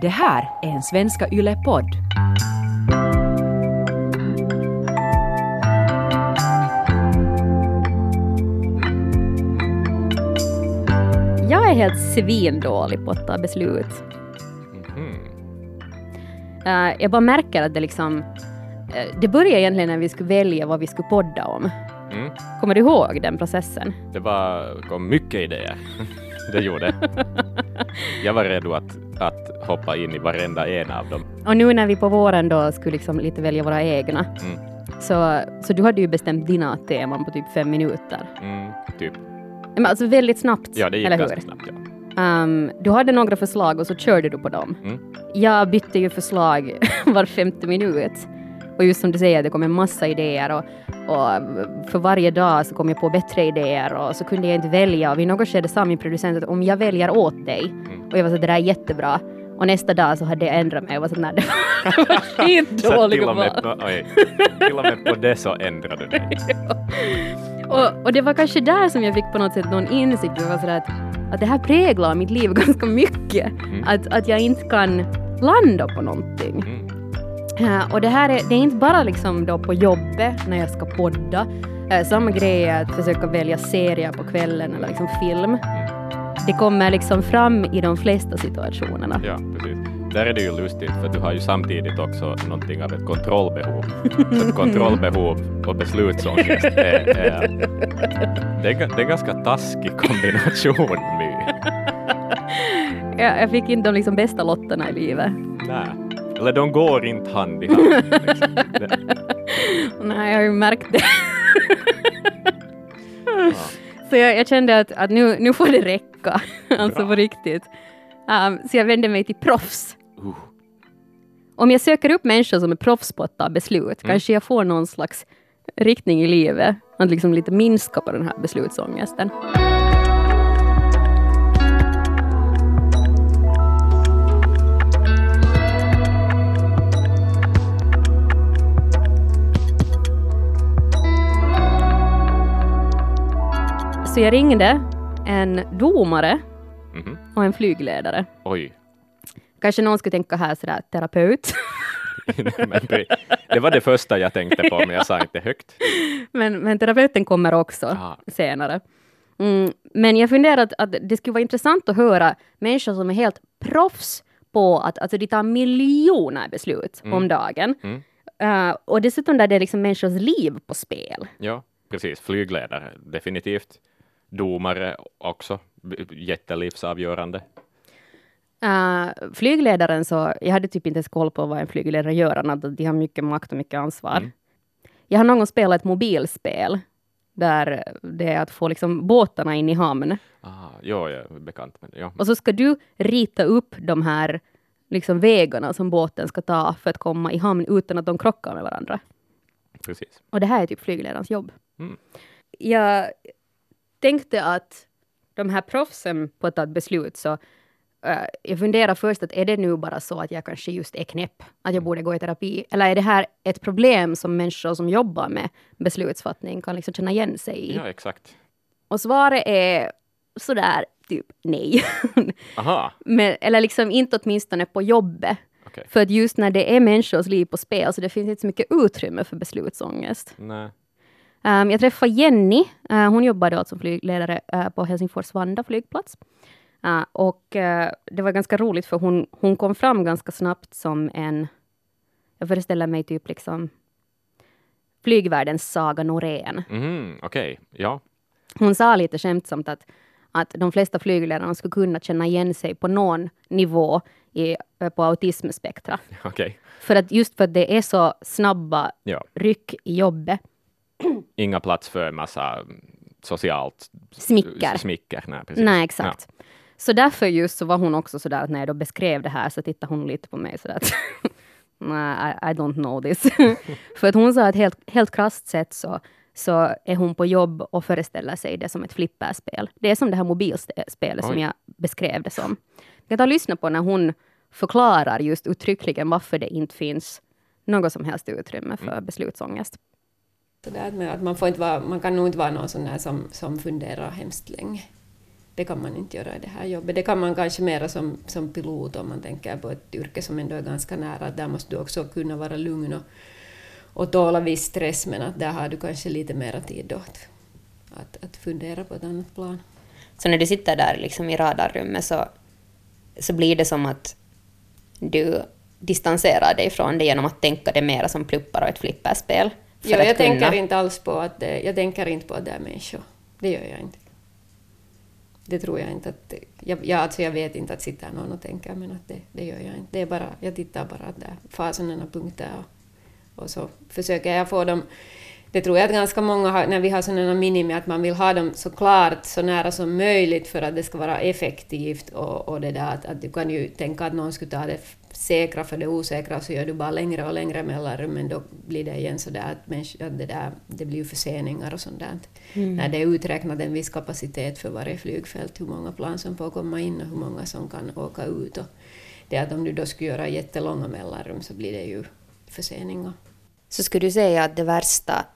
Det här är en Svenska Yle-podd. Jag är helt svindålig på att ta beslut. Uh, jag bara märker att det liksom... Uh, det började egentligen när vi skulle välja vad vi skulle podda om. Mm. Kommer du ihåg den processen? Det var, kom mycket idéer. det gjorde. Jag var redo att, att hoppa in i varenda en av dem. Och nu när vi på våren då skulle liksom lite välja våra egna, Mm. så, så du hade ju bestämt dina teman på typ fem minuter. Mm, typ. Men alltså väldigt snabbt, Ja, det gick eller hur? ganska snabbt. Ja. Um, du hade några förslag och så körde du på dem. Mm. Jag bytte ju förslag var femte minut. Och just som du säger, det kom en massa idéer och, och för varje dag så kom jag på bättre idéer och så kunde jag inte välja. Och vid något skede sa min producent att om jag väljer åt dig Mm. och jag var så det där är jättebra. Och nästa dag så hade jag ändrat mig och var så nej, det var, skitdåliga val. till och med på det så ändrade du dig. Och, och det var kanske där som jag fick på något sätt någon insikt. Det var så att, att det här präglar mitt liv ganska mycket. Mm. Att, att jag inte kan landa på någonting. Mm. Ja, och det här är, det är inte bara liksom då på jobbet när jag ska podda. Eh, samma grej är att försöka välja serier på kvällen eller liksom film. Det kommer liksom fram i de flesta situationerna. Ja, precis. Där är det ju lustigt, för du har ju samtidigt också någonting av ett kontrollbehov. Så ett kontrollbehov och beslutsångest är, är, det är, det är en ganska taskig kombination, My. Jag, jag fick inte de liksom bästa lotterna i livet. Nej. Eller de går inte hand i hand. Liksom. Nej, jag har ju märkt det. ja. Så jag, jag kände att, att nu, nu får det räcka, alltså Bra. på riktigt. Um, så jag vände mig till proffs. Uh. Om jag söker upp människor som är proffs på att ta beslut, Mm. kanske jag får någon slags riktning i livet. Att liksom lite minska på den här beslutsångesten. Så jag ringde en domare Mhm. och en flygledare. Oj. Kanske någon skulle tänka här sådär terapeut. det, det var det första jag tänkte på, men jag sa inte högt. men, men terapeuten kommer också Ah. senare. Mm, men jag funderar att, att det skulle vara intressant att höra människor som är helt proffs på att alltså, de tar miljoner beslut Mm. om dagen. Mm. Uh, och dessutom där det är liksom människors liv på spel. Ja, precis. Flygledare, definitivt. Domare också. Jättelivsavgörande. Uh, flygledaren så, jag hade typ inte ens koll på vad en flygledare gör, annat att de har mycket makt och mycket ansvar. Mm. Jag har någon gång spelat ett mobilspel, där det är att få liksom båtarna in i hamn. Ah, jo, jag är bekant med det. Ja. Och så ska du rita upp de här liksom vägarna som båten ska ta för att komma i hamn utan att de krockar med varandra. Precis. Och det här är typ flygledarens jobb. Mm. Jag tänkte att de här proffsen på att ta ett beslut, så eh, jag funderar först att är det nu bara så att jag kanske just är knäpp, att jag borde gå i terapi, eller är det här ett problem som människor som jobbar med beslutsfattning kan liksom känna igen sig i? Ja, exakt. Och svaret är sådär typ nej. Aha, Men, eller liksom inte åtminstone på jobbet. okej. För att just när det är människors liv på spel, så det finns inte så mycket utrymme för beslutsångest. Nej. Um, jag träffade Jenny, uh, hon jobbar då som flygledare uh, på Helsingfors Vanda flygplats. Uh, och uh, det var ganska roligt för hon, hon kom fram ganska snabbt som en, jag föreställer mig typ liksom flygvärldens Saga Norén. Mhm, okej. Ja. Hon sa lite skämtsamt att, att de flesta flygledarna skulle kunna känna igen sig på någon nivå i, eh, på autismspektra. Okej. För att just för att det är så snabba Ja. ryck i jobbet. Inga plats för massa socialt Smicker. smicker. Nej, precis. Nej, exakt. Så därför just så var hon också sådär att när jag då beskrev det här så tittade hon lite på mig sådär att nej, I, I don't know this. För att hon sa att helt, helt krasst sett så, så är hon på jobb och föreställer sig det som ett flipperspel. Det är som det här mobilspelet som Oj. jag beskrev det som. Jag kan ta och lyssna på när hon förklarar just uttryckligen varför det inte finns något som helst utrymme för Mm. beslutsångest. Så där med att man, får inte vara, man kan nog inte vara någon sån där som, som funderar hemskt länge. det kan man inte göra i det här jobbet. Det kan man kanske mera som, som pilot om man tänker på ett yrke som ändå är ganska nära. Där måste du också kunna vara lugn och, och tåla viss stress men att där har du kanske lite mera tid då att, att, att fundera på ett annat plan. Så när du sitter där liksom i radarrummet så, så blir det som att du distanserar dig från det genom att tänka det mera som pluppar och ett flipperspel. Ja, jag kunna... tänker inte alls på att det, jag tänker inte på att det är människor. Det gör jag inte. Det tror jag inte att... Jag, jag, alltså jag vet inte att sitter någon och tänker, men att det, det gör jag inte. Det är bara, jag tittar bara att där far sådana punkter och, och så försöker jag få dem det tror jag att ganska många har, när vi har sådana minimi, att man vill ha dem så klart så nära som möjligt för att det ska vara effektivt och, och det där att, att du kan ju tänka att någon skulle ta det säkra för det osäkra så gör du bara längre och längre mellanrum men då blir det igen så där att, att det, där, det blir förseningar och sånt där. Mm. När det är uträknat en viss kapacitet för varje flygfält, hur många plan som får komma in och hur många som kan åka ut. Och det att om du då skulle göra jättelånga mellanrum så blir det ju förseningar. Så skulle du säga att det värsta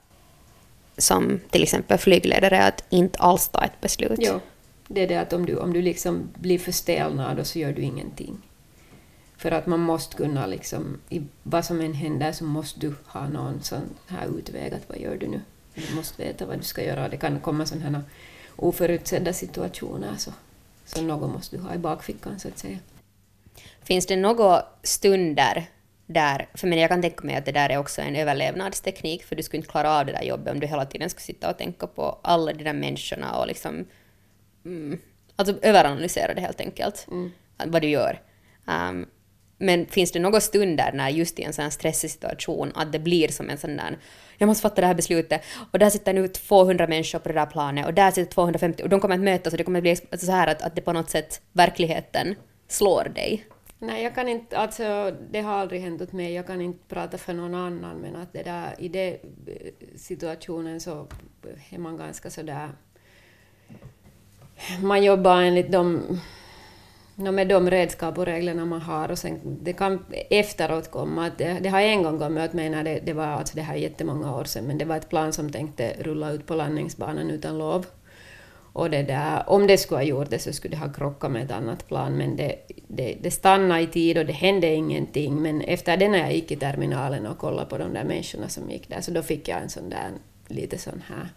som till exempel flygledare att inte alls ta ett beslut? Jo, det är det att om du, om du liksom blir förstelnad så gör du ingenting. För att man måste kunna, liksom, i vad som än händer så måste du ha någon sån här utväg att vad gör du nu? Du måste veta vad du ska göra. Det kan komma sådana här oförutsedda situationer så, så något måste du ha i bakfickan så att säga. Finns det några stunder där, för men jag kan tänka mig att det där är också en överlevnadsteknik, för du skulle inte klara av det där jobbet om du hela tiden skulle sitta och tänka på alla de där människorna och liksom mm, alltså överanalysera det helt enkelt, mm. vad du gör. Um, men finns det några stunder när just i en sån här stressig situation att det blir som en sån där jag måste fatta det här beslutet och där sitter nu 200 människor på det där planet och där sitter 250 och de kommer att mötas och det kommer att bli så här att, att det på något sätt verkligheten slår dig. Nej, jag kan inte, alltså det har aldrig hänt åt mig, jag kan inte prata för någon annan men att det där, i den eh, situationen så är man ganska sådär man jobbar enligt de med de redskap och reglerna man har och sen det kan efteråt komma att det, det har en gång kommit åt mig när det, det var, alltså det här jättemånga år sedan, men det var ett plan som tänkte rulla ut på landningsbanan utan lov. Och det där, om det skulle ha gjort det så skulle det ha krockat med ett annat plan, men det, det, det stannade i tid och det hände ingenting. Men efter det när jag gick i terminalen och kollade på de där människorna som gick där, så då fick jag en sån där, lite sån här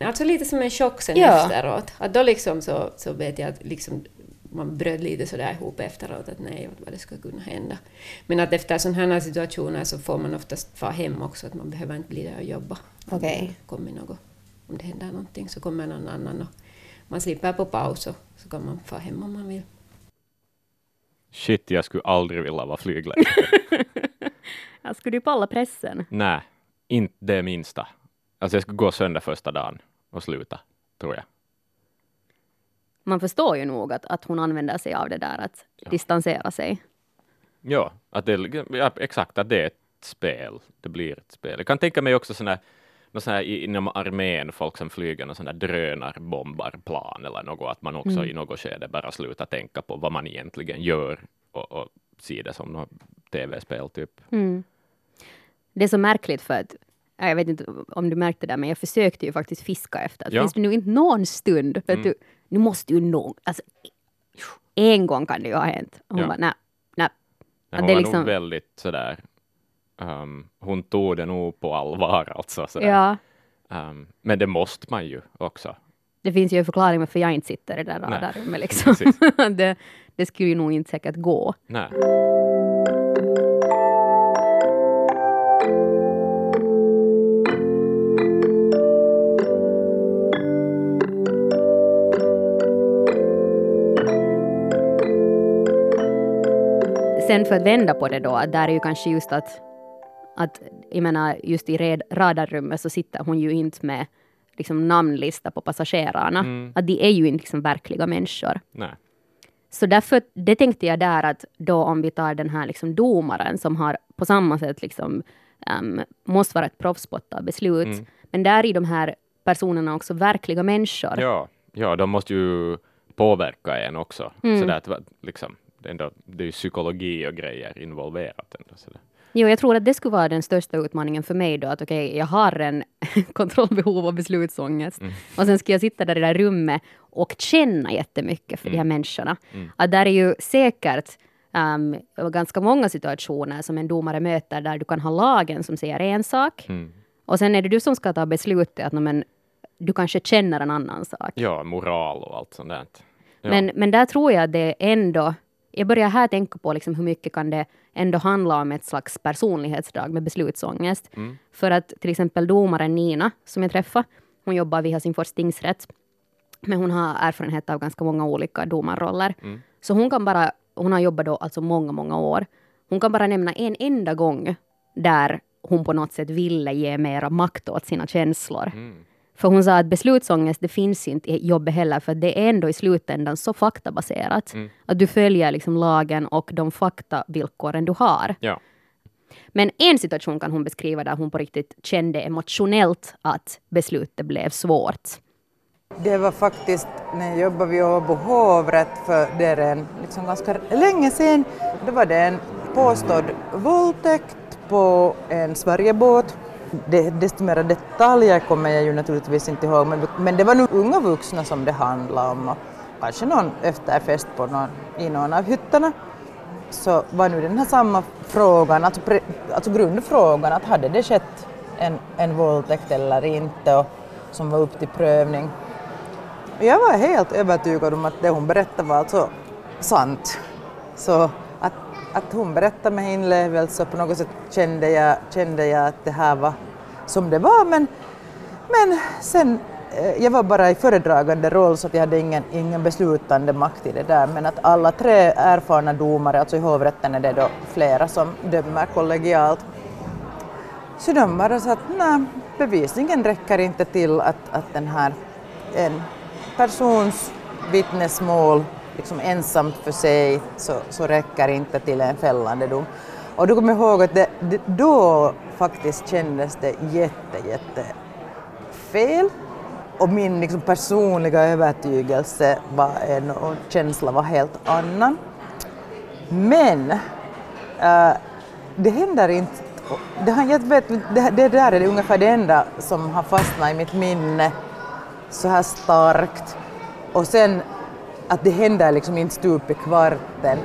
Alltså lite som en chock sen ja. efteråt. Att då liksom så, så vet jag att liksom man bröt lite sådär ihop efteråt att nej, vad det skulle kunna hända. Men att efter sådana här situationer så får man oftast få hem också, att man behöver inte bli där och jobba. Okay. Om, något, om det händer någonting så kommer någon annan och man slipper på paus och så kan man få hem om man vill. Shit, jag skulle aldrig vilja vara flygledare. jag skulle du palla pressen? Nej, inte det minsta. Alltså jag skulle gå sönder första dagen och sluta, tror jag man förstår ju nog att, att hon använder sig av det där att ja. distansera sig. Ja, att det, ja, exakt, att det är ett spel. Det blir ett spel. Jag kan tänka mig också sådana något sån här inom armén, folk som flyger någon sån där drönarbombarplan eller något, att man också mm. i något skede bara slutar tänka på vad man egentligen gör och, och ser det som något tv-spel typ. Mm. Det är så märkligt för att jag vet inte om du märkte det, men jag försökte ju faktiskt fiska efter. Ja. Finns det nu inte någon stund, för mm. du, nu måste ju någon, alltså en gång kan det ju ha hänt. Och hon ja. bara, nej, nej. hon det var liksom... nog väldigt sådär, um, hon tog det nog på allvar alltså. Sådär. Ja. Um, men det måste man ju också. Det finns ju en förklaring varför jag inte sitter i det där radarrummet liksom. det, det skulle ju nog inte säkert gå. Nej. Sen för att vända på det då, att där är ju kanske just att, att jag menar just i radarrummet så sitter hon ju inte med liksom namnlista på passagerarna. Mm. Att de är ju inte liksom verkliga människor. Nej. Så därför, det tänkte jag där att då om vi tar den här liksom domaren som har på samma sätt liksom um, måste vara ett proffs på att ta beslut. Mm. Men där är de här personerna också verkliga människor. Ja, ja de måste ju påverka en också. Mm. Så där, liksom, det, ändå, det är ju psykologi och grejer involverat. Ändå, så det. Jo, jag tror att det skulle vara den största utmaningen för mig då, att okej, okay, jag har en kontrollbehov och beslutsångest. Mm. Och sen ska jag sitta där i det där rummet och känna jättemycket för mm. de här mm. människorna. Mm. Att där är ju säkert um, ganska många situationer som en domare möter där du kan ha lagen som säger en sak. Mm. Och sen är det du som ska ta beslutet att men, du kanske känner en annan sak. Ja, moral och allt sånt där. Ja. Men, men där tror jag att det ändå jag börjar här tänka på liksom hur mycket kan det ändå handla om ett slags personlighetsdrag med beslutsångest. Mm. För att till exempel domaren Nina, som jag träffade, hon jobbar vid Helsingfors tingsrätt, men hon har erfarenhet av ganska många olika domarroller. Mm. Så hon kan bara, hon har jobbat då alltså många, många år. Hon kan bara nämna en enda gång där hon på något sätt ville ge mera makt åt sina känslor. Mm. För hon sa att beslutsångest, det finns inte i jobbet heller, för det är ändå i slutändan så faktabaserat. Mm. Att du följer liksom lagen och de faktavillkoren du har. Ja. Men en situation kan hon beskriva där hon på riktigt kände emotionellt att beslutet blev svårt. Det var faktiskt när jag jobbade vid Åbo hovrätt för det är en, liksom ganska länge sedan. Då var det en påstådd våldtäkt på en Sverigebåt det, desto mer detaljer kommer jag ju naturligtvis inte ihåg, men, men det var nog unga vuxna som det handlade om och kanske någon efterfest på någon, i någon av hytterna. Så var nu den här samma frågan, alltså, pre, alltså grundfrågan, att hade det skett en, en våldtäkt eller inte, och, som var upp till prövning. Jag var helt övertygad om att det hon berättade var alltså sant. Så att hon berättade med inlevelse och på något sätt kände jag, kände jag att det här var som det var. Men, men sen eh, jag var bara i föredragande roll så att jag hade ingen, ingen beslutande makt i det där. Men att alla tre erfarna domare, alltså i hovrätten är det då flera som dömer kollegialt, så de bara sa att nej, bevisningen räcker inte till att, att den här en persons vittnesmål liksom ensamt för sig så, så räcker inte till en fällande dom. Och du kommer ihåg att det, det, då faktiskt kändes det jätte, jätte fel och min liksom personliga övertygelse var en, och känsla var helt annan. Men äh, det händer inte det, jag vet, det, det där är ungefär det enda som har fastnat i mitt minne så här starkt. Och sen att det händer liksom inte stup i kvarten.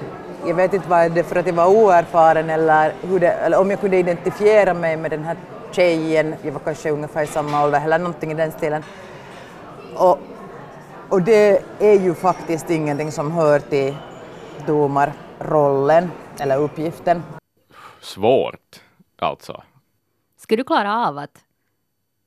Jag vet inte vad det är för att jag var oerfaren eller, hur det, eller om jag kunde identifiera mig med den här tjejen, jag var kanske ungefär i samma ålder eller någonting i den stilen. Och, och det är ju faktiskt ingenting som hör till domarrollen eller uppgiften. Svårt, alltså. Skulle du klara av att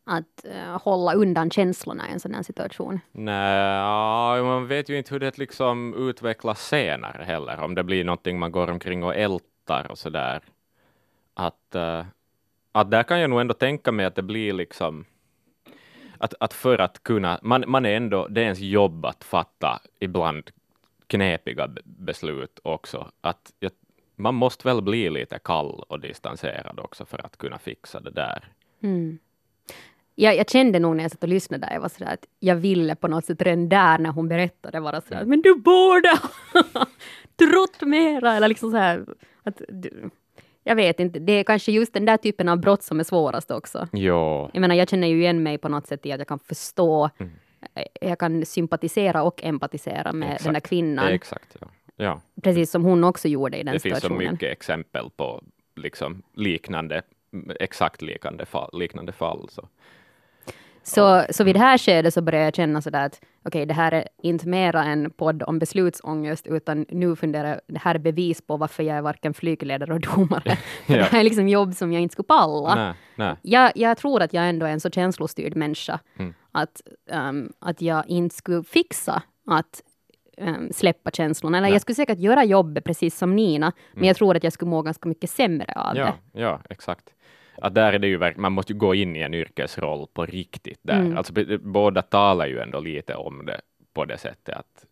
att uh, hålla undan känslorna i en sån här situation? Nej, man vet ju inte hur det liksom utvecklas senare heller, om det blir någonting man går omkring och ältar och så där. Att, uh, att där kan jag nog ändå tänka mig att det blir liksom att, att för att kunna, man, man är ändå, det är ens jobb att fatta ibland knepiga beslut också. Att jag, man måste väl bli lite kall och distanserad också för att kunna fixa det där. Mm jag, jag, kände nog när jag satt och lyssnade där, jag var sådär att jag ville på något sätt redan där när hon berättade vara sådär, men du borde ha trott mera, eller liksom så här, att du, jag vet inte, det är kanske just den där typen av brott som är svårast också. Jo. Jag menar, jag känner ju igen mig på något sätt i att jag kan förstå, mm. jag kan sympatisera och empatisera med exakt. den där kvinnan. Exakt, ja. ja. Precis som hon också gjorde i den det situationen. Det finns så mycket exempel på liksom liknande, exakt liknande fall. Liknande fall så. Så, så vid det här skedet så började jag känna sådär att okej, okay, det här är inte mera en podd om beslutsångest, utan nu funderar jag, det här är bevis på varför jag är varken flygledare och domare. ja. Det här är liksom jobb som jag inte skulle palla. Nej, nej. Jag, jag tror att jag ändå är en så känslostyrd människa, mm. att, um, att jag inte skulle fixa att um, släppa känslorna. Eller nej. jag skulle säkert göra jobbet precis som Nina, men mm. jag tror att jag skulle må ganska mycket sämre av ja, det. Ja, exakt att där är det ju verkligen, man måste ju gå in i en yrkesroll på riktigt där. Mm. Alltså båda talar ju ändå lite om det på det sättet att,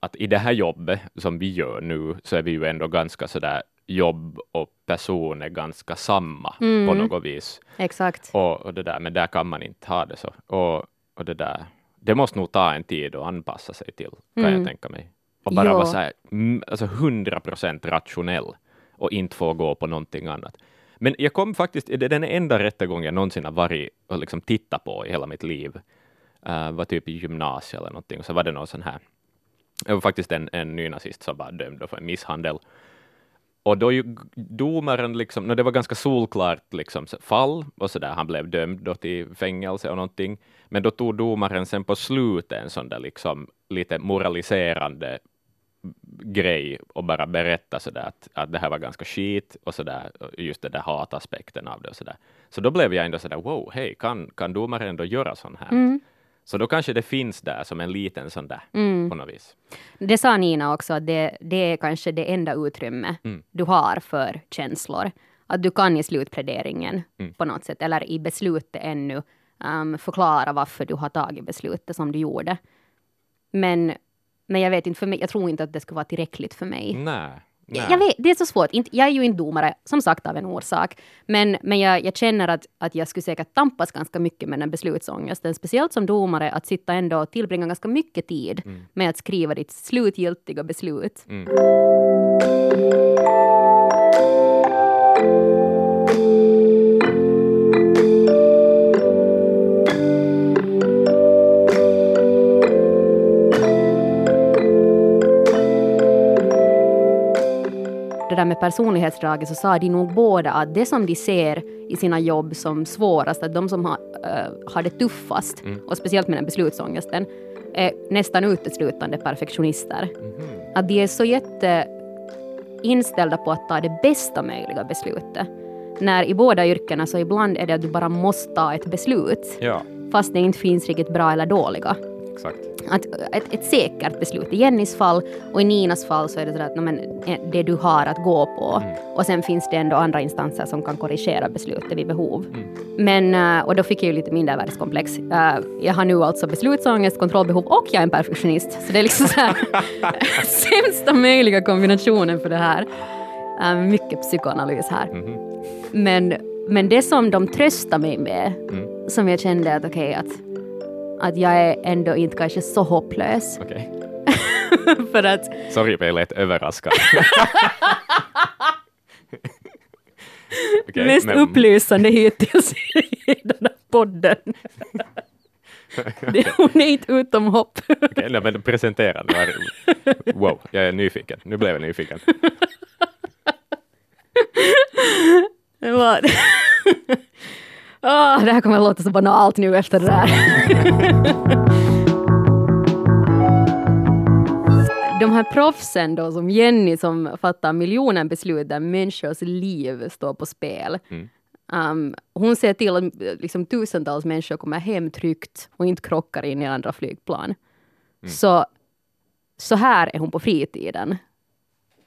att i det här jobbet som vi gör nu så är vi ju ändå ganska sådär jobb och person är ganska samma mm. på något vis. Exakt. Och, och, det där, men där kan man inte ha det så. Och, och det där, det måste nog ta en tid att anpassa sig till, kan mm. jag tänka mig. Och bara jo. vara så här, alltså 100 procent rationell och inte få gå på någonting annat. Men jag kom faktiskt, det är den enda rättegång jag någonsin har varit och liksom tittat på i hela mitt liv. Uh, var typ i gymnasiet eller någonting, och så var det någon sån här, det var faktiskt en, en nynazist som var dömd för misshandel. Och då ju domaren, liksom, no, det var ganska solklart liksom, fall, och så där, han blev dömd då till fängelse och någonting, men då tog domaren sen på slutet en sån där liksom, lite moraliserande grej och bara berätta så där att, att det här var ganska skit och så där, just den där hataspekten av det och så där. Så då blev jag ändå så där, wow, hej, kan, kan domaren ändå göra sån här? Mm. Så då kanske det finns där som en liten sån där Mm. på något vis. Det sa Nina också, att det, det är kanske det enda utrymme Mm. du har för känslor. Att du kan i slutpläderingen Mm. på något sätt, eller i beslutet ännu, um, förklara varför du har tagit beslutet som du gjorde. Men, men jag vet inte, för mig, jag tror inte att det skulle vara tillräckligt för mig. Nej. nej. Jag vet, det är så svårt. Jag är ju inte domare, som sagt, av en orsak. Men, men jag, jag känner att, att jag skulle säkert tampas ganska mycket med den beslutsångesten. Speciellt som domare, att sitta ändå och tillbringa ganska mycket tid Mm. med att skriva ditt slutgiltiga beslut. Mm. Det där med personlighetsdraget så sa de nog båda att det som de ser i sina jobb som svårast, att de som har, eh, har det tuffast, Mm. och speciellt med den beslutsångesten, är nästan uteslutande perfektionister. Mhm. Att de är så jätte inställda på att ta det bästa möjliga beslutet. När i båda yrkena så ibland är det att du bara måste ta ett beslut, Ja, fast det inte finns riktigt bra eller dåliga. Exakt. Att, ett, ett säkert beslut. I Jennys fall och i Ninas fall så är det så att no, men, eh, det du har att gå på. Och sen finns det ändå andra instanser som kan korrigera beslutet vid behov. Men, eh, och då fick jag ju lite mindervärdeskomplex. Eh, Jag har nu alltså beslutsångest, kontrollbehov och jag är en perfektionist. Så det är liksom så här sämsta möjliga kombinationen för det här. Mycket psykoanalys här. Mhm. Men, men det som de tröstar mig med, Mm. som jag kände att okej, att, att jag är ändå inte kanske så hopplös. Okej. för att Sorry, jag lät överraskad. Okej, mest men- upplysande hittills i den här podden. det, hon är inte utom hopp. Okej, nej, men presentera. Wow, jag är nyfiken. Nu blev jag nyfiken. Det, var... Åh, det här kommer att låta så banalt nu efter det där. De här proffsen då, som Jenny som fattar miljoner beslut där människors liv står på spel. Mm. Um, hon ser till att liksom, tusentals människor kommer hem tryggt och inte krockar in i andra flygplan. Så, så här är hon på fritiden.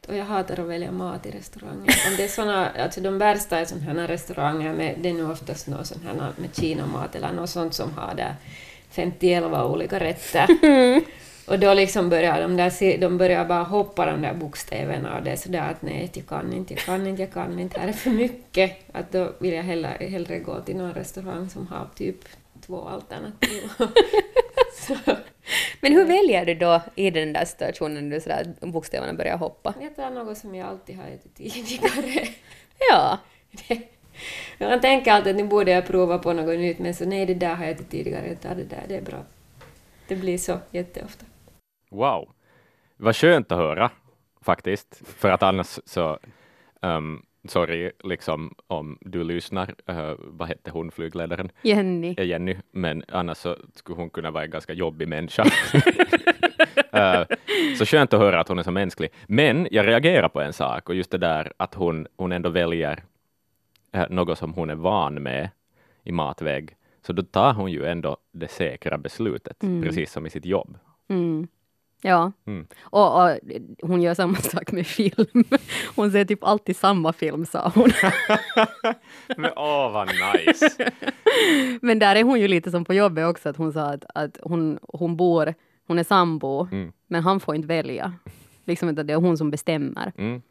Och jag hatar att välja mat i restauranger. Om det är såna, alltså de värsta är sådana här restauranger med, det är nu oftast något sån här med kinamat eller något sånt som har där 51 olika rätter. Och då liksom börjar de där, de börjar bara hoppa de där bokstäverna och det är sådär att nej, jag kan inte, jag kan inte, jag kan inte, här är för mycket. Att då vill jag hellre, hellre gå till någon restaurang som har typ två alternativ. Så, Men hur väljer du då i den där situationen när du sådär bokstäverna börjar hoppa? jag tar något som jag alltid har ätit tidigare. Ja. Jag tänker alltid att nu borde jag prova på något nytt, men så nej, det där har jag ätit tidigare, jag tar det där, det är bra. Det blir så jätteofta. Wow. Vad skönt att höra faktiskt, för att annars så, um, sorry liksom om du lyssnar, uh, vad hette hon, flygledaren, Jenny. Jenny, men annars så skulle hon kunna vara en ganska jobbig människa. Uh, så skönt att höra att hon är så mänsklig. Men jag reagerar på en sak och just det där att hon, hon ändå väljer uh, något som hon är van med i matväg. Så då tar hon ju ändå det säkra beslutet, precis som i sitt jobb. Mm. Ja. Mm. Och, och hon gör samma sak med film. Hon ser typ alltid samma film, sa hon. Men åh, vad nice! Men där är hon ju lite som på jobbet också, att hon sa att, att hon, hon bor, hon är sambo, Mm. men han får inte välja. Liksom att det är hon som bestämmer. Mm.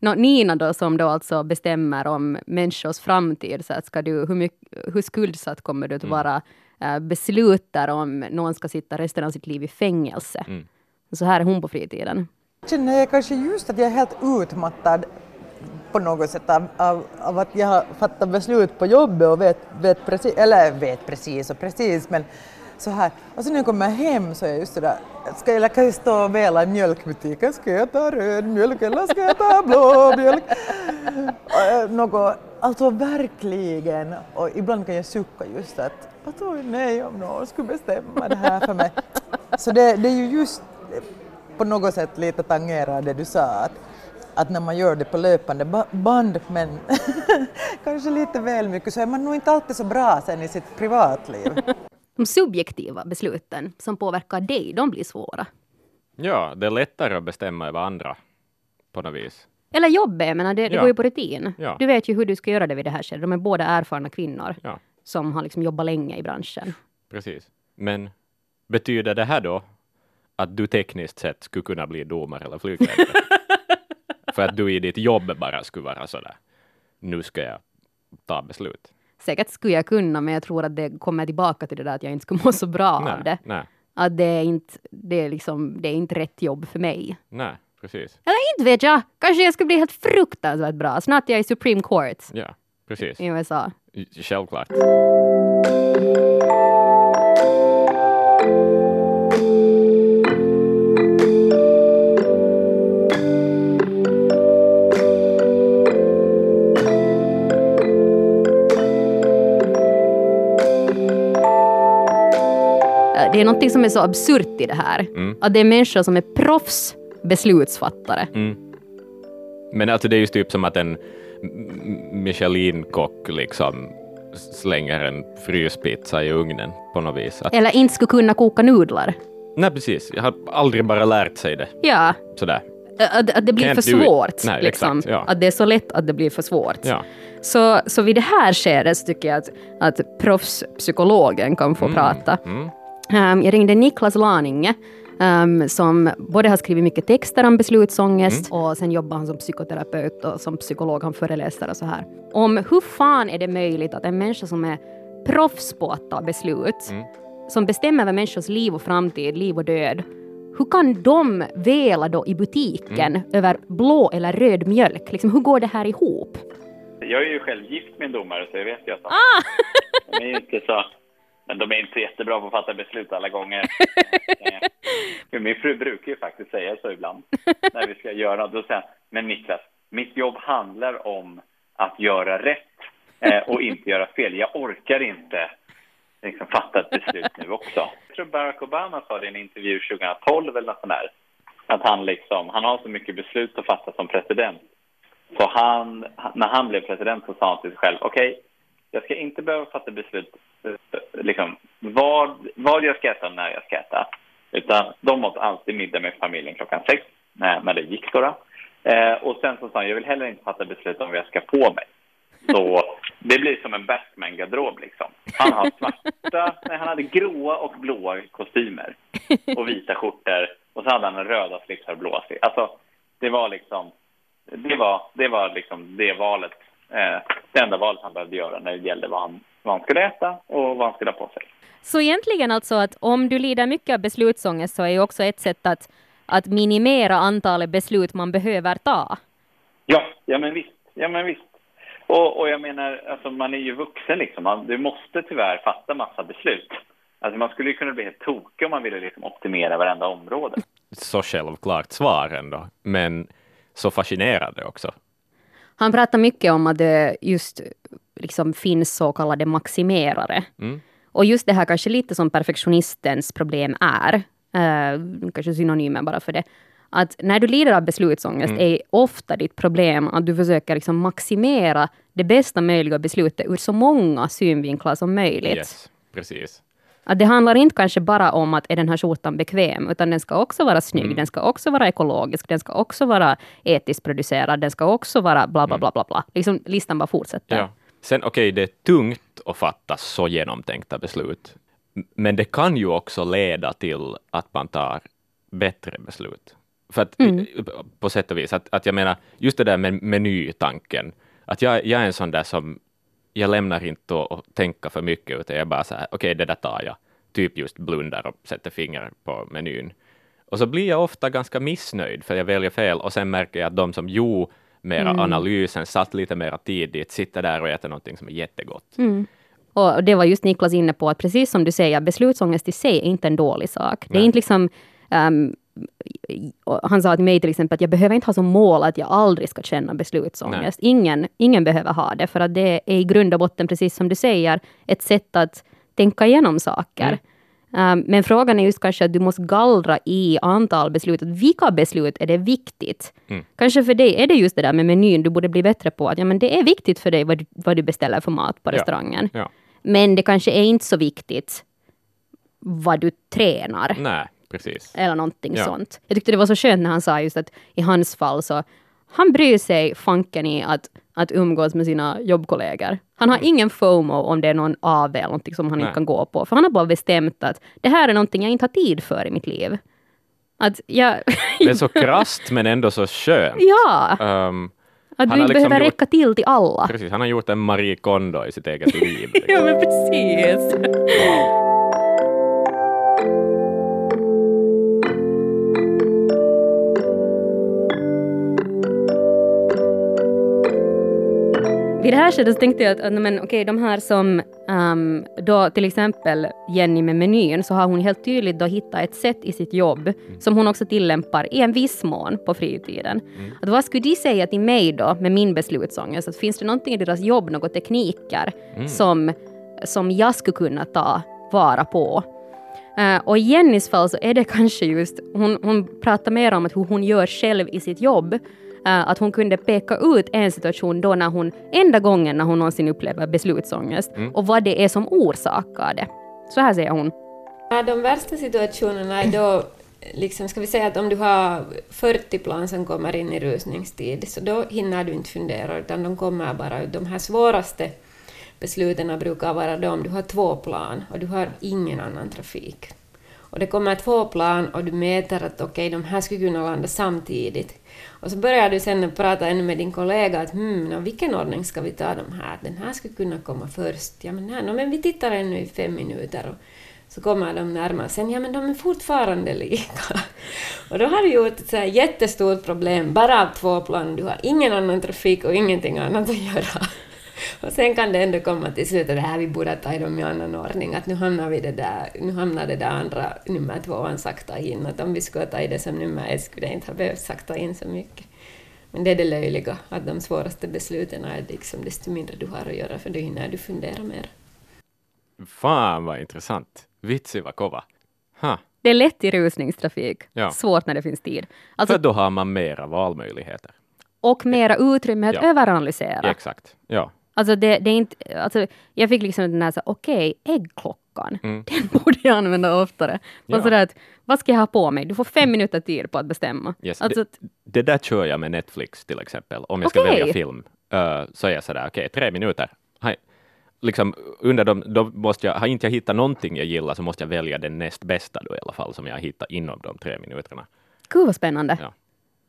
Nå, Nina då, som då alltså bestämmer om människors framtid, så att ska du, hur, mycket, hur skuldsatt kommer du att vara, äh, beslutar om någon ska sitta resten av sitt liv i fängelse. Mm. Så här är hon på fritiden. känner jag kanske just att jag är helt utmattad på något sätt av, av, av att jag har fattat beslut på jobbet och vet, vet precis, eller vet precis och precis men så här. Och så när jag kommer hem så är jag just sådär, ska jag, kan jag stå och vela i mjölkbutiken, ska jag ta röd mjölk eller ska jag ta blå mjölk? Och, eh, Något, alltså verkligen, och ibland kan jag sucka just att, att oj nej om någon skulle bestämma det här för mig. Så det, det är ju just på något sätt lite tangerar det du sa, att, att när man gör det på löpande ba- band, men kanske lite väl mycket, så är man nog inte alltid så bra sen i sitt privatliv. De subjektiva besluten som påverkar dig, de blir svåra. Ja, det är lättare att bestämma över andra på något vis. Eller jobbet, jag menar, det, det Ja. går ju på rutin. Ja. Du vet ju hur du ska göra det vid det här skedet. De är båda erfarna kvinnor Ja, som har liksom jobbat länge i branschen. precis. Men betyder det här då att du tekniskt sett skulle kunna bli domare eller flygledare? För att du i ditt jobb bara skulle vara sådär, nu ska jag ta beslut. Säkert skulle jag kunna, men jag tror att det kommer tillbaka till det där att jag inte skulle må så bra av det. nej, Att det är inte, det är liksom, det är inte rätt jobb för mig. nej, precis. Eller inte vet jag, kanske jag skulle bli helt fruktansvärt bra. Snart är jag i Supreme Court Ja, precis. i USA. Självklart. Det är någonting som är så absurt i det här. Mm. Att det är människor som är proffs beslutsfattare. Mm. Men alltså det är ju typ som att en Michelin-kock liksom slänger en fryspizza i ugnen på något vis. Att, Eller inte skulle kunna koka nudlar. nej, precis. Jag har aldrig bara lärt sig det Ja, sådär. att, att det blir Can't för svårt. Nej, liksom. exakt, ja. Att det är så lätt att det blir för svårt. Ja. Så, så vid det här skedet så tycker jag att, att proffspsykologen kan få prata. Mm. Um, jag ringde Niklas Laninge um, som både har skrivit mycket texter om beslutsångest Mm. och sen jobbar han som psykoterapeut och som psykolog, han föreläser och så här. Om hur fan är det möjligt att en människa som är proffs på att ta beslut, Mm. som bestämmer över människors liv och framtid, liv och död, hur kan de vela då i butiken Mm. över blå eller röd mjölk? Liksom, hur går det här ihop? Jag är ju själv gift med en domare så jag vet ju att de, Ah! de är inte så... Men de är inte jättebra på att fatta beslut alla gånger. Min fru brukar ju faktiskt säga så ibland när vi ska göra Då säger men Niklas, mitt jobb handlar om att göra rätt eh, och inte göra fel. Jag orkar inte liksom, fatta ett beslut nu också. Jag tror Barack Obama sa det i en intervju 2012 eller något sånt där. Att han liksom, han har så mycket beslut att fatta som president. Så han, när han blev president så sa han till sig själv, okej, jag ska inte behöva fatta beslut liksom, vad, vad jag ska äta och när jag ska äta. Utan de åt alltid middag med familjen klockan sex, när, när det gick då. Eh, och sen så sa han, jag vill heller inte fatta beslut om vad jag ska på mig. Så det blir som en Batman-garderob liksom. Han har svarta, nej han hade gråa och blåa kostymer och vita skjortor och så hade han röda slipsar och blåa. Alltså, det var liksom, det var, det var liksom det valet, eh, det enda valet han behövde göra när det gällde vad han, vad han skulle äta och vad han skulle ha på sig. Så egentligen alltså att om du lider mycket av beslutsångest så är ju också ett sätt att, att minimera antalet beslut man behöver ta. Ja, ja men visst. Ja, men visst. Och, och jag menar, alltså man är ju vuxen liksom. Man, du måste tyvärr fatta massa beslut. Alltså man skulle ju kunna bli helt tokig om man ville liksom optimera varenda område. Så självklart svar ändå, men så fascinerande också. Han pratar mycket om att det just liksom finns så kallade maximerare. Mm. Och just det här kanske lite som perfektionistens problem är, eh, kanske synonymer bara för det, att när du lider av beslutsångest Mm. är ofta ditt problem att du försöker liksom maximera det bästa möjliga beslutet ur så många synvinklar som möjligt. Yes, precis. Att det handlar inte kanske bara om att är den här skjortan bekväm, utan den ska också vara snygg, Mm. den ska också vara ekologisk, den ska också vara etiskt producerad, den ska också vara bla bla bla bla bla. Liksom, listan bara fortsätter. Ja. Sen okej, det är tungt att fatta så genomtänkta beslut, men det kan ju också leda till att man tar bättre beslut. För att Mm. på sätt och vis, att, att jag menar, just det där med menytanken, att jag, jag är en sån där som, jag lämnar inte att tänka för mycket, utan jag bara så här, okej, det där tar jag. Typ just blundar och sätter fingrar på menyn. Och så blir jag ofta ganska missnöjd, för jag väljer fel, och sen märker jag att de som, jo, mera Mm. analysen, satt lite mera tid dit, sitta där och äta någonting som är jättegott. Mm. Och det var just Niklas inne på, att precis som du säger, beslutsångest i sig är inte en dålig sak. Det är inte liksom... och han sa till mig till exempel att jag behöver inte ha som mål att jag aldrig ska känna beslutsångest. Ingen, ingen behöver ha det, för att det är i grund och botten, precis som du säger, ett sätt att tänka igenom saker. Ehm, men frågan är just kanske att du måste gallra i antal beslut. Att vilka beslut är det viktigt? Mm. Kanske för dig är det just det där med menyn du borde bli bättre på. Att ja, men det är viktigt för dig vad du, vad du beställer för mat på Ja. restaurangen. Ja. Men det kanske är inte så viktigt vad du tränar. Nej, precis. Eller någonting Ja. sånt. Jag tyckte det var så skönt när han sa just att i hans fall så han bryr sig fanken i att, att umgås med sina jobbkollegor. Han har ingen FOMO om det är någon AV eller någonting som han Nej. inte kan gå på. För han har bara bestämt att det här är någonting jag inte har tid för i mitt liv. Att jag... Det är så krasst men ändå så skönt. ja! Ehm, Att du inte liksom behöver gjort- räcka till till alla. precis, han har gjort en Marie Kondo i sitt eget liv. Ja Liksom. men precis. Vid det här skedet tänkte jag att, men, okay, de här som um, då till exempel Jenny med menyn, så har hon helt tydligt då hittat ett sätt i sitt jobb som hon också tillämpar i en viss mån på fritiden. Att vad skulle de säga till mig då med min beslutsångest? Att finns det någonting i deras jobb, några tekniker som, som jag skulle kunna ta vara på? Uh, och i Jennys fall så är det kanske just, hon, hon pratar mer om att hur hon gör själv i sitt jobb. Eh, att hon kunde peka ut en situation då när hon, enda gången när hon någonsin upplever beslutsångest och vad det är som orsakar det. Så här säger hon. De värsta situationerna är då, liksom, ska vi säga att om du har 40 plan som kommer in i rusningstid, så då hinner du inte fundera, utan de kommer bara ut. De här svåraste besluten brukar vara då om du har två plan och du har ingen annan trafik. Och det kommer två plan och du mäter att okej, de här skulle kunna landa samtidigt. Och så börjar du sen prata ännu med din kollega att hmm, no, vilken ordning ska vi ta de här? Den här skulle kunna komma först. Ja, men, här, no, men vi tittar ännu i fem minuter. Och så kommer de närmare. Sen, ja men de är fortfarande lika. Och då har du gjort ett så här jättestort problem, bara av två plan. Du har ingen annan trafik och ingenting annat att göra. Och sen kan det ändå komma till slut att det här vi borde ta i dem i annan ordning, att nu hamnar vi det där, nu hamnar det där andra nummer tvåan sakta in, att om vi skulle ta i det som nummer ett skulle det inte ha behövt sakta in så mycket. Men det är det löjliga, att de svåraste besluten är liksom desto mindre du har att göra, för då hinner du fundera mer. Fan vad intressant. Vitsi vad kova. Ha. Det är lätt i rusningstrafik, Ja. svårt när det finns tid. För Alltså, då har man mera valmöjligheter. och mera utrymme att Ja. överanalysera. Exakt. Ja. Alltså det, det är inte, alltså jag fick liksom den här okej, äggklockan, Mm. den borde jag använda oftare. Ja. Sådär att, vad ska jag ha på mig? Du får fem minuter tid på att bestämma. Yes. Alltså, det, det där kör jag med Netflix till exempel. Om jag ska Okej. välja film eh, så är jag sådär, okej, tre minuter. Hej. Liksom, under dem, då måste jag, har inte jag hittat någonting jag gillar så måste jag välja den näst bästa då i alla fall som jag hittar inom de tre minuterna. gud vad spännande. Ja.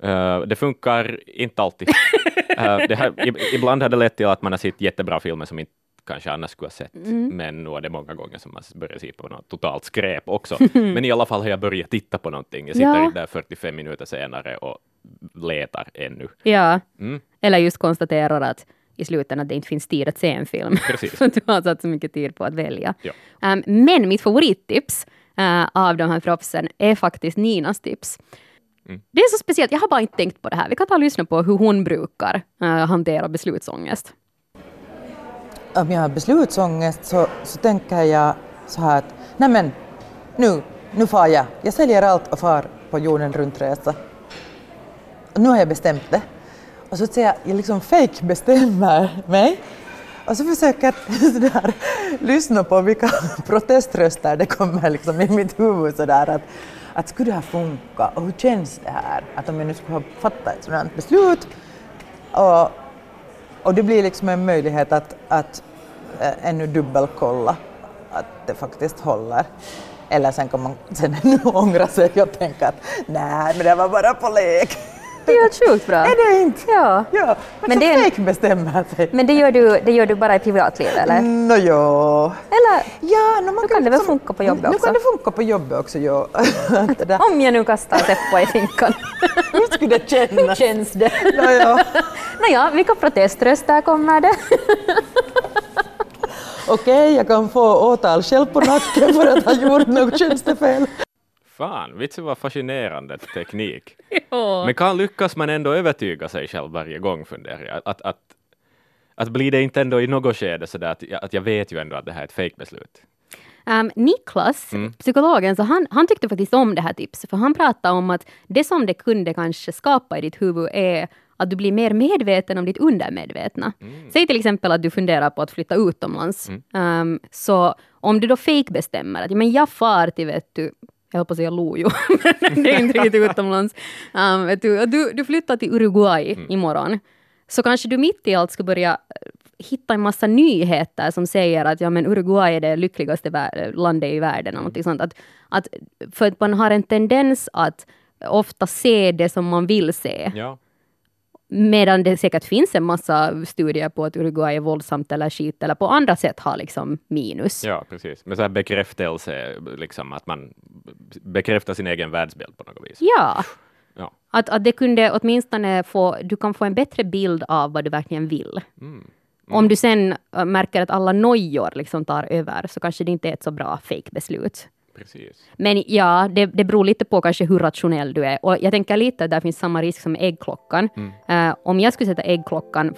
Eh, det funkar inte alltid. Eh, det här, ib- ibland har det lett till att man har sett jättebra filmer som inte kanske annars skulle ha sett, men nu är det många gånger som man börjar se på något totalt skräp också. men i alla fall har jag börjat titta på någonting. Jag sitter Ja. där 45 minuter senare och letar ännu. Ja. Mm. Eller just konstaterar att i slutändan att det inte finns tid att se en film. Precis. För du har satt så mycket tid på att välja. Ja. Um, men mitt favorittips uh, av de här proffsen är faktiskt Ninas tips. Mm. Det är så speciellt, jag har bara inte tänkt på det här. Vi kan ta och lyssna på hur hon brukar uh, hantera beslutsångest. Om jag har beslutsångest så, så tänker jag så här att nej men nu, nu far jag. Jag säljer allt och far på jorden runt-resa. Och nu har jag bestämt det. Och så säger jag, jag liksom fake bestämmer mig. Och så försöker jag lyssna på vilka proteströster det kommer liksom i mitt huvud sådär att, att skulle det här funka och hur känns det här? Att om jag nu skulle ha fattat ett sådant beslut och, och det blir liksom en möjlighet att, att äh, ännu dubbelkolla att det faktiskt håller. Eller sen kan man sen ångra sig och tänka att nej, men det var bara på lek. Det är helt sjukt bra. Är det inte? Ja. Ja, men, det är- fake bestämmer sig. Men det gör, du, det gör du bara i privatlivet, eller? Nå jo. Eller Ja, no, man Då kan det väl funka på jobbet Nu också? kan det funka på jobbet också, där. om jag nu kastar Seppo i finkan. Hur skulle det kännas? Känns det? Nå, ja. Nåja, vilka proteströster kommer det? Okej, jag kan få åtal själv på nacken för att ha gjort något tjänstefel. Fan, vitsen var fascinerande teknik. ja. Men kan lyckas man ändå övertyga sig själv varje gång, funderar jag. Att, att, att blir det inte ändå i något skede så där att, att jag vet ju ändå att det här är ett fejkbeslut? Um, Niklas, Mm. psykologen, så han, han tyckte faktiskt om det här tipset, för han pratade om att det som det kunde kanske skapa i ditt huvud är att du blir mer medveten om ditt undermedvetna. Mm. Säg till exempel att du funderar på att flytta utomlands. Um, så om du då fake bestämmer att men jag far till, vet du, jag höll på att säga Lojo, men det är inte riktigt utomlands. Um, du, och du, du flyttar till Uruguay Mm. imorgon. Så kanske du mitt i allt ska börja eh, hitta en massa nyheter som säger att ja, men Uruguay är det lyckligaste landet i världen. Eller någonting sånt. Att, att, för att man har en tendens att ofta se det som man vill se. Ja. Medan det säkert finns en massa studier på att Uruguay är våldsamt eller skit eller på andra sätt har liksom minus. Ja, precis. Men så här bekräftelse, liksom att man bekräftar sin egen världsbild på något vis. Ja. Ja. Att, att det kunde åtminstone få, du kan få en bättre bild av vad du verkligen vill. Mm. Om du sen äh, märker att alla nojor liksom tar över så kanske det inte är ett så bra fake-beslut. Precis. Men ja, det, det beror lite på kanske hur rationell du är. Och jag tänker lite att där finns samma risk som äggklockan. Eh, om jag skulle sätta äggklockan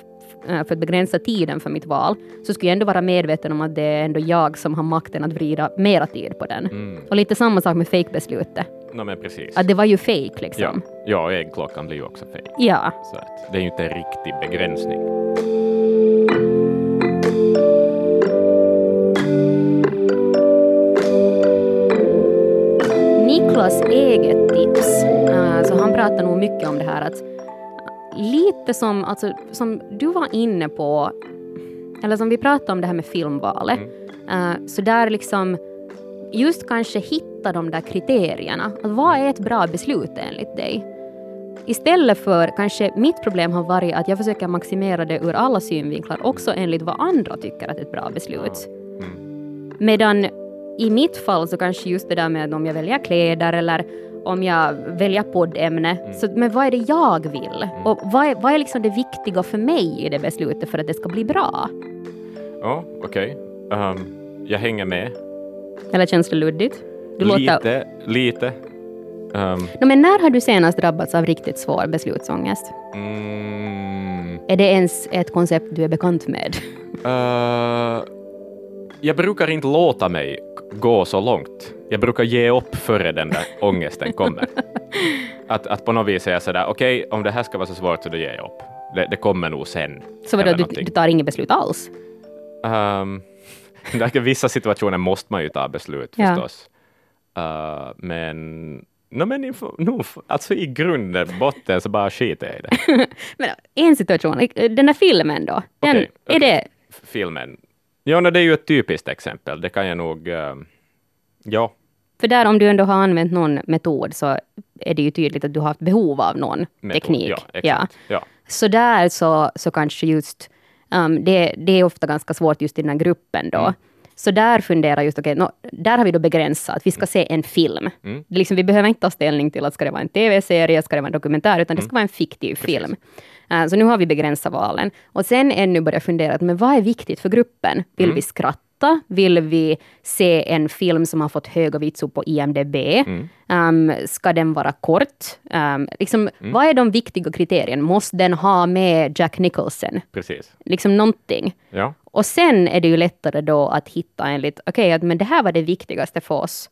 eh, för att begränsa tiden för mitt val, så skulle jag ändå vara medveten om att det är ändå jag som har makten att vrida mera tid på den. Mm. Och lite samma sak med fake-beslutet. No, men precis. Att det var ju fake Ja, liksom. ja, och äggklockan blir ju också fel. Ja. Så det är ju inte en riktig begränsning. Niklas eget tips, eh, så han pratar nog mycket om det här att lite som, alltså, som du var inne på, eller som vi pratade om det här med filmvalet, eh, så där liksom just kanske hitta de där kriterierna. Att vad är ett bra beslut enligt dig? Istället för, kanske mitt problem har varit att jag försöker maximera det ur alla synvinklar, också enligt vad andra tycker att ett bra beslut. Medan i mitt fall så kanske just det där med om jag väljer kläder eller om jag väljer poddämne, så, men vad är det jag vill? Och vad är, vad är liksom det viktiga för mig i det beslutet för att det ska bli bra? Ja, okej. Ehm, jag hänger med. Eller känns det luddigt? Du låter... lite, lite. Ehm, No, men när har du senast drabbats av riktigt svår beslutsångest? mm, Är det ens ett koncept du är bekant med? eh, jag brukar inte låta mig gå så långt. Jag brukar ge upp före den där ångesten kommer. Att, att på något vis säga sådär, okej, om det här ska vara så svårt så då ger jag upp. Det, det kommer nog sen. Så vadå, du, någonting. du tar inget beslut alls? Um, I vissa situationer måste man ju ta beslut Ja. förstås. Uh, men, no, men no, alltså i grunden, botten, så bara skiter jag i det. Men en situation, den där filmen då, den, Okej, är okej. det... Filmen. Ja, no, det är ju ett typiskt exempel. Det kan jag nog... ehm, ja, För där om du ändå har använt någon metod så är det ju tydligt att du har haft behov av någon metod. teknik. Ja, exakt. Ja. Så där så, så kanske just, um, det, det är ofta ganska svårt just i den här gruppen då. Mm. Så där funderar just, okej, nå, där har vi då begränsat att vi ska se en film. Mm. Liksom, vi behöver inte ta ställning till att ska det vara en tv-serie, ska det vara en dokumentär, utan det ska vara en fiktiv film. Uh, så nu har vi begränsat valen. Och sen ännu börja fundera, men vad är viktigt för gruppen? Vill vi skratta? Vill vi se en film som har fått höga vitsord på IMDB? Um, ska den vara kort? Um, liksom, Vad är de viktiga kriterierna? Måste den ha med Jack Nicholson? Precis. Liksom någonting. Ja. Och sen är det ju lättare då att hitta enligt, okej, att men det här var det viktigaste för oss.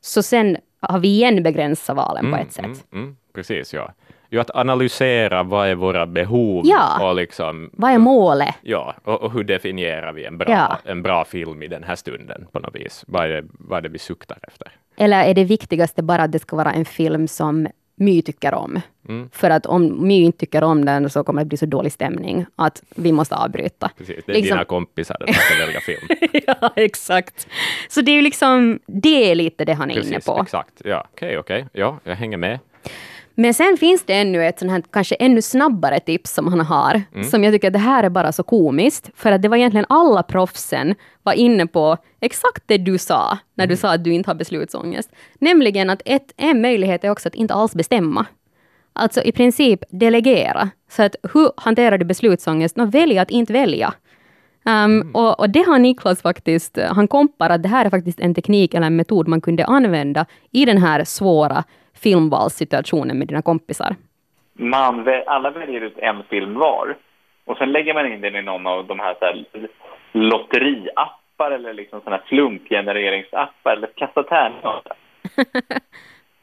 Så sen har vi igen begränsat valen på ett sätt. Mm, mm, precis, ja. Ju att analysera vad är våra behov Ja. och liksom Vad är målet? Ja, och, och hur definierar vi en bra, Ja. en bra film i den här stunden på något vis? Vad är, det, vad är det vi suktar efter? Eller är det viktigaste bara att det ska vara en film som My tycker om? Mm. För att om My inte tycker om den så kommer det bli så dålig stämning att vi måste avbryta. Precis, det är Liksom- dina kompisar som ska välja film. ja, exakt. Så det är ju liksom, det är lite det han är inne Precis, på. exakt. Ja, okej, okej. Ja, jag hänger med. Men sen finns det ännu ett sånt här, kanske ännu snabbare tips som han har, Mm. som jag tycker att det här är bara så komiskt, för att det var egentligen alla proffsen var inne på exakt det du sa, när Mm. du sa att du inte har beslutsångest. Nämligen att ett, en möjlighet är också att inte alls bestämma. Alltså i princip delegera. Så att hur hanterar du beslutsångest? Nå, välja att inte välja. Um, och, och, det har Niklas faktiskt, han kompar att det här är faktiskt en teknik eller en metod man kunde använda i den här svåra filmvalssituationen med dina kompisar. Man, alla väljer ut en film var och sen lägger man in den i någon av de här, så här lotteriappar eller liksom såna slumpgenereringsappar eller kasta tärningar.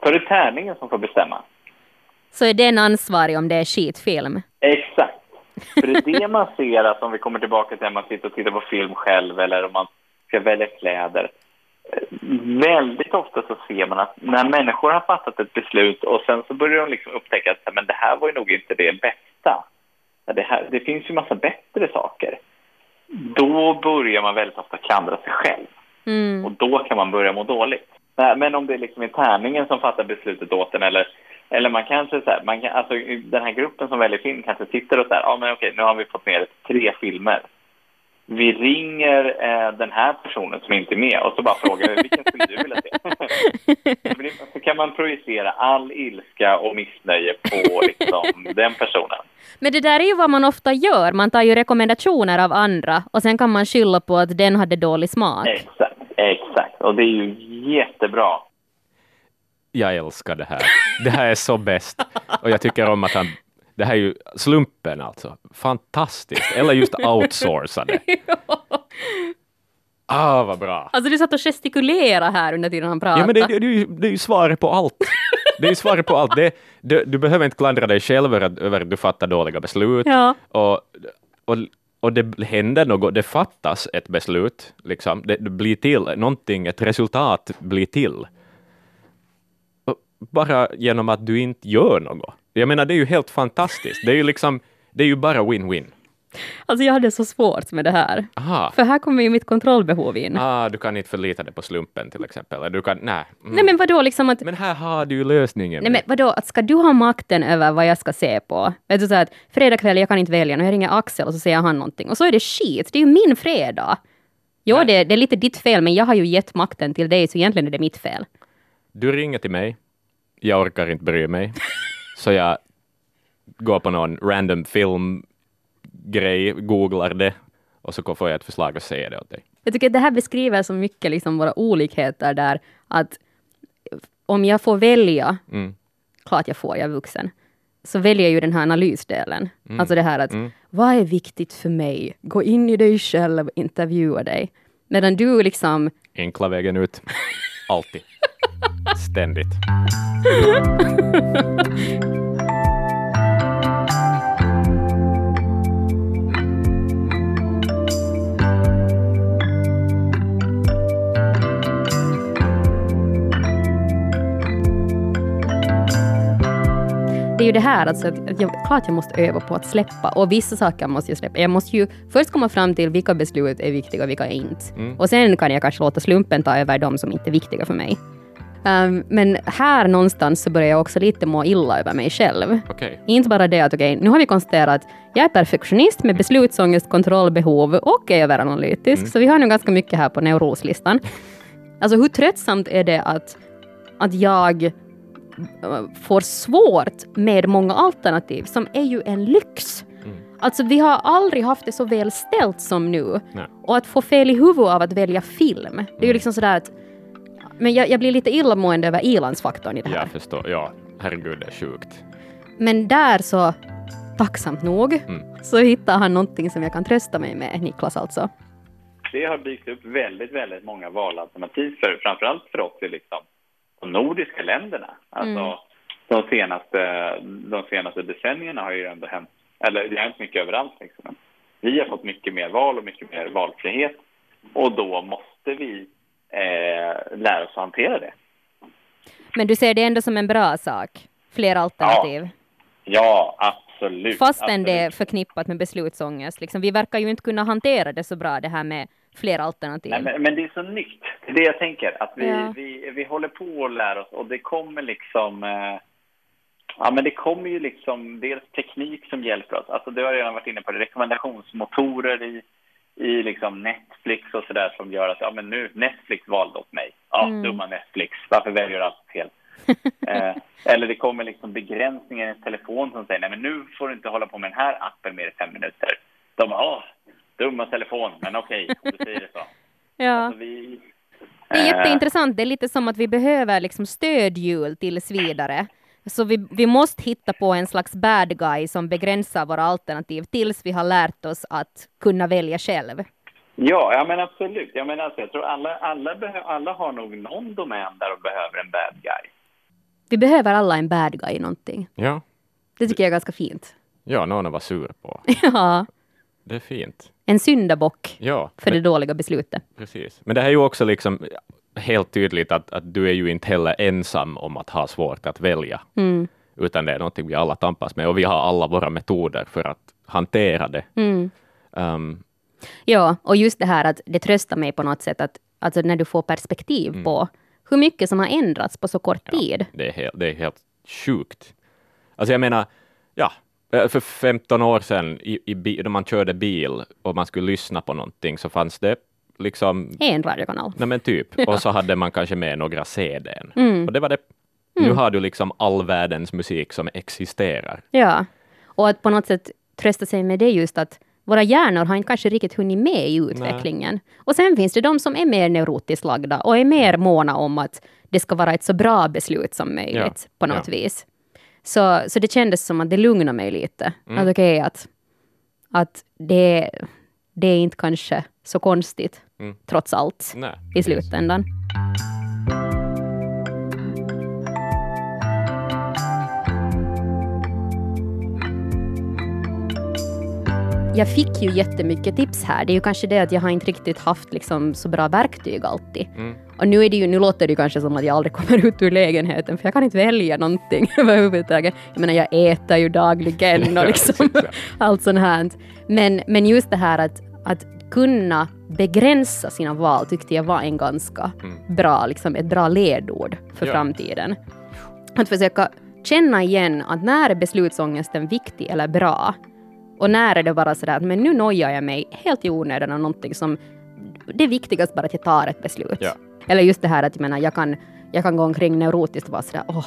Är det tärningen som får bestämma. Så är den ansvarig om det är skitfilm? Exakt. För det är det man ser, att om vi kommer tillbaka till att man sitter och tittar på film själv eller om man ska välja kläder. Väldigt ofta så ser man att när människor har fattat ett beslut och sen så börjar de liksom upptäcka att men det här var ju nog inte det bästa. Det, här, det finns ju massa bättre saker. Då börjar man väldigt ofta klandra sig själv. Mm. Och då kan man börja må dåligt. Men om det är liksom tärningen som fattar beslutet åt en eller eller man kanske så här, man kan, alltså den här gruppen som väljer film kanske sitter och så här, ja men okej, nu har vi fått ner tre filmer. Vi ringer eh, den här personen som inte är med och så bara frågar vi, vilken skulle du vilja se? så kan man projicera all ilska och missnöje på liksom, den personen. Men det där är ju vad man ofta gör, man tar ju rekommendationer av andra och sen kan man skylla på att den hade dålig smak. Exakt, exakt. Och det är ju jättebra jag älskar det här. Det här är så bäst. Och jag tycker om att han det här är ju slumpen alltså. Fantastiskt. Eller just outsourcade. Ah, vad bra. Alltså du satt och gestikulerade här under tiden han pratade. Ja, men det, det, det, är ju, det är ju svaret på allt. Det är ju svaret på allt. Det, det, du behöver inte klandra dig själv över, över att du fattar dåliga beslut. Ja. Och, och, och det händer något, det fattas ett beslut, liksom. det, det blir till, någonting, ett resultat blir till bara genom att du inte gör något. Jag menar, det är ju helt fantastiskt. Det är ju liksom, det är ju bara win-win. Alltså jag hade så svårt med det här. Aha. För här kommer ju mitt kontrollbehov in. Ah, du kan inte förlita dig på slumpen till exempel. Eller du kan, nej. Mm. Nej men vadå liksom att... Men här har du ju lösningen. Nej men vadå, att ska du ha makten över vad jag ska se på? Vet du så att fredag kväll, jag kan inte välja, och jag ringer Axel och så säger han någonting. Och så är det skit, det är ju min fredag. Jo, det, det är lite ditt fel, men jag har ju gett makten till dig, så egentligen är det mitt fel. Du ringer till mig jag orkar inte bry mig. Så jag går på någon random filmgrej, googlar det och så får jag ett förslag och säger det åt dig. Jag tycker att det här beskriver så mycket liksom våra olikheter där att om jag får välja, mm. klart jag får, jag är vuxen, så väljer jag ju den här analysdelen. Mm. Alltså det här att mm. vad är viktigt för mig? Gå in i dig själv, intervjua dig. Medan du liksom... Enkla vägen ut. Alltid. Ständigt. det är ju det här, alltså, att jag, klart jag måste öva på att släppa. Och vissa saker måste jag släppa. Jag måste ju först komma fram till vilka beslut är viktiga och vilka är inte. Mm. Och sen kan jag kanske låta slumpen ta över de som inte är viktiga för mig. Um, men här någonstans så börjar jag också lite må illa över mig själv. Okay. Inte bara det att okej, okay, nu har vi konstaterat att jag är perfektionist med beslutsångest, kontrollbehov och är överanalytisk, mm. så vi har nu ganska mycket här på neuroslistan. Alltså hur tröttsamt är det att, att jag äh, får svårt med många alternativ, som är ju en lyx. Mm. Alltså vi har aldrig haft det så väl ställt som nu. Nej. Och att få fel i huvudet av att välja film, det är ju mm. liksom sådär att men jag, jag blir lite illamående över ilandsfaktorn i det här. Jag förstår, ja. Herregud, det är sjukt. Men där så, tacksamt nog, mm. så hittar han någonting som jag kan trösta mig med, Niklas alltså. Det har dykt upp väldigt, väldigt många valalternativ för framförallt för oss i liksom, de nordiska länderna. Alltså, mm. de, senaste, de senaste decennierna har ju ändå hänt, eller det har hänt mycket överallt. Liksom. Vi har fått mycket mer val och mycket mer valfrihet och då måste vi eh, lära oss att hantera det. Men du ser det ändå som en bra sak? Fler alternativ? Ja, ja absolut. Fastän absolut. det är förknippat med beslutsångest. Liksom, vi verkar ju inte kunna hantera det så bra, det här med fler alternativ. Nej, men, men, det är så nytt. Det är det jag tänker. Att vi, ja. vi, vi håller på att lära oss och det kommer liksom... Eh, ja, men det kommer ju liksom dels teknik som hjälper oss. Alltså, du har redan varit inne på det. Rekommendationsmotorer i i liksom Netflix och sådär som gör att ja, men nu Netflix valde åt mig. Ja, mm. dumma Netflix. Varför väljer du allt fel? eh, eller det kommer liksom begränsningar i telefon som säger nej men nu får du inte hålla på med den här appen mer än fem minuter. De bara, åh, dumma telefon, men okej, om du säger det så. Ja. Alltså, vi, Det är eh, jätteintressant. Det är lite som att vi behöver liksom stödhjul tills vidare. Så vi, vi måste hitta på en slags bad guy som begränsar våra alternativ tills vi har lärt oss att kunna välja själv. Ja, ja men absolut. Jag menar, alltså, jag tror alla, alla, alla har nog någon domän där de behöver en bad guy. Vi behöver alla en bad guy i någonting. Ja. Det tycker jag är ganska fint. ja, någon att vara sur på. Ja, Det är fint. en syndabock Ja, för det men, dåliga beslutet. precis. Men det här är ju också liksom helt tydligt att, att du är ju inte heller ensam om att ha svårt att välja, Mm. utan det är någonting vi alla tampas med och vi har alla våra metoder för att hantera det. Mm. Um, Ja, och just det här att det tröstar mig på något sätt att alltså när du får perspektiv på hur mycket som har ändrats på så kort Ja. tid. Det är, helt, det är helt sjukt. Alltså jag menar, ja, eh, för 15 år sedan i, i, när man körde bil och man skulle lyssna på någonting så fanns det liksom, En radiokanal. nej men typ, och så hade man kanske med några CDn. Mm. Och det var det. Nu har du liksom all världens musik som existerar. Ja, och att på något sätt trösta sig med det just att våra hjärnor har inte kanske riktigt hunnit med i utvecklingen. Och sen finns det de som är mer neurotiskt lagda och är mer måna om att det ska vara ett så bra beslut som möjligt Ja, på något ja. vis. Så, så det kändes som att det lugnade mig lite. Mm. Att okej, att, att det, det är inte kanske så konstigt, Mm. trots allt, Nej, i precis. slutändan. Jag fick ju jättemycket tips här. Det är ju kanske det att jag har inte riktigt haft liksom så bra verktyg alltid. Mm. Och nu, är det ju, nu låter det ju kanske som att jag aldrig kommer ut ur lägenheten, för jag kan inte välja någonting överhuvudtaget. Jag menar, jag äter ju dagligen och liksom allt sånt här. Men, men just det här att, att kunna begränsa sina val tyckte jag var en ganska bra, liksom ett bra ledord för Ja. framtiden. Att försöka känna igen att när är beslutsångesten viktig eller bra? Och när är det bara sådär att men nu nojar jag mig helt i onödan av någonting som det är viktigast bara att jag tar ett beslut. Ja. Eller just det här att jag menar, jag kan, jag kan gå omkring neurotiskt och vara sådär, åh,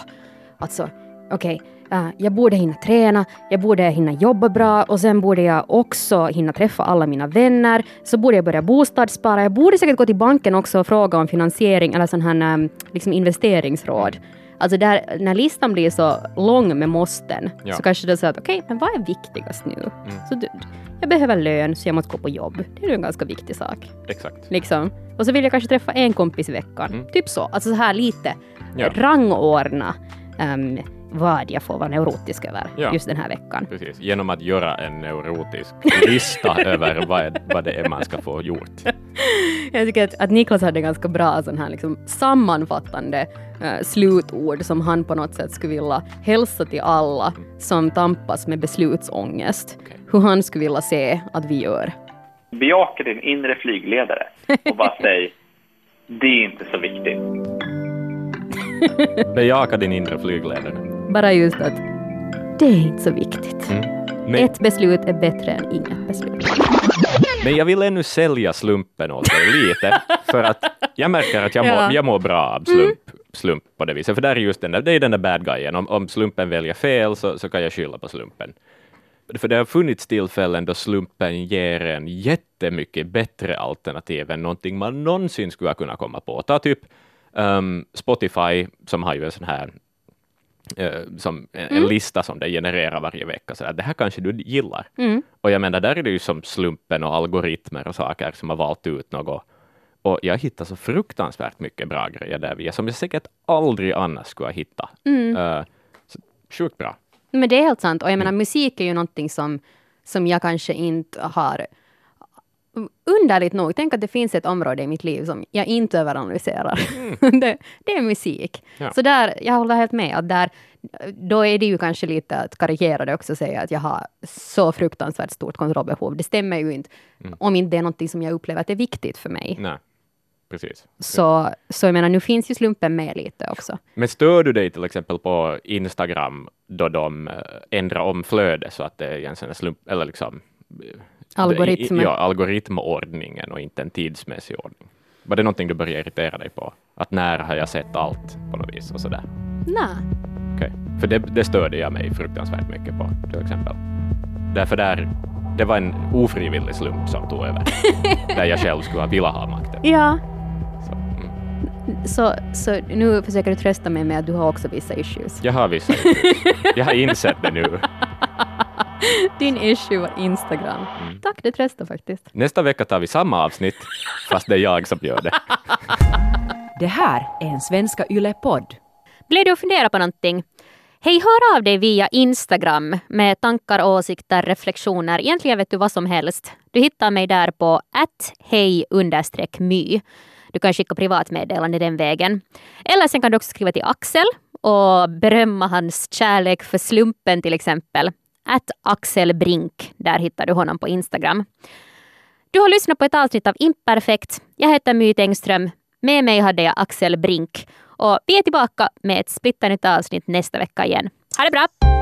alltså, okej, äh, jag borde hinna träna, jag borde hinna jobba bra och sen borde jag också hinna träffa alla mina vänner, så borde jag börja bostadsspara, jag borde säkert gå till banken också och fråga om finansiering eller sån här ähm, liksom investeringsråd. Alltså där, när listan blir så lång med måsten, Ja. så kanske är så att okej, men vad är viktigast nu? Så du, jag behöver lön, så jag måste gå på jobb. Det är ju en ganska viktig sak. Exakt. Liksom. Och så vill jag kanske träffa en kompis i veckan. Mm. Typ så. Alltså så här lite Ja. rangordna ehm, vad jag får vara neurotisk över Ja. just den här veckan. Precis. Genom att göra en neurotisk lista över vad, vad det är man ska få gjort. Jag tycker att, att Niklas hade ganska bra sån här liksom sammanfattande eh, slutord som han på något sätt skulle vilja hälsa till alla som tampas med beslutsångest. Okej. Hur han skulle vilja se att vi gör. Bejaka din inre flygledare och bara säg, det är inte så viktigt. Bejaka din inre flygledare. Bara just att det är inte så viktigt. Men, Ett beslut är bättre än inget beslut. men jag vill ännu sälja slumpen åt dig lite, för att jag märker att jag, Ja. mår, jag mår bra av slump, slump på det viset. För där är just den där, det är den där bad guyen. Om, om slumpen väljer fel så, så kan jag skylla på slumpen. För det har funnits tillfällen då slumpen ger en jättemycket bättre alternativ än någonting man någonsin skulle kunna komma på. Ta typ ehm, Spotify, som har ju en sån här som en, en lista som det genererar varje vecka. Så där, det här kanske du gillar. Mm. Och jag menar, där är det ju som slumpen och algoritmer och saker som har valt ut något. Och jag hittar så fruktansvärt mycket bra grejer där via, som jag säkert aldrig annars skulle ha hittat. Mm. Eh, så, sjukt bra. Men det är helt sant. Och jag menar, musik är ju någonting som, som jag kanske inte har... Underligt nog, tänk att det finns ett område i mitt liv som jag inte överanalyserar. det, det är musik. Ja. Så där, jag håller helt med. Att där, då är det ju kanske lite att karikera det också och säga att jag har så fruktansvärt stort kontrollbehov. Det stämmer ju inte. Om inte det är någonting som jag upplever att det är viktigt för mig. Nej, precis. Så, så jag menar, nu finns ju slumpen med lite också. Men stör du dig till exempel på Instagram då de eh, ändrar om flödet så att det är en sån slump, eller liksom eh, Algoritm. Ja, algoritmordningen och inte en tidsmässig ordning. Var det någonting du började irritera dig på? Att när har jag sett allt på något vis och sådär? Nej. Okej. För det, det störde jag mig fruktansvärt mycket på, till exempel. Därför där, det var en ofrivillig slump som tog över. där jag själv skulle ha velat ha makten. Ja, Så, mm. så, så nu försöker du trösta mig med att du har också vissa issues. Jag har vissa issues. Jag har insett det nu. Din issue var Instagram. Mm. Tack, det tröstar faktiskt. Nästa vecka tar vi samma avsnitt, fast det är jag som gör det. Det här är en Svenska Yle-podd. Blev du att fundera på någonting? Hej, hör av dig via Instagram med tankar, åsikter, reflektioner, egentligen vet du vad som helst. Du hittar mig där på hej my. Du kan skicka privatmeddelande den vägen. Eller sen kan du också skriva till Axel och berömma hans kärlek för slumpen till exempel. Att Axel Brink, där hittar du honom på Instagram. Du har lyssnat på ett avsnitt av Imperfekt. Jag heter My Tengström. Med mig hade jag Axel Brink. Och vi är tillbaka med ett splittarnytt avsnitt nästa vecka igen. Ha det bra!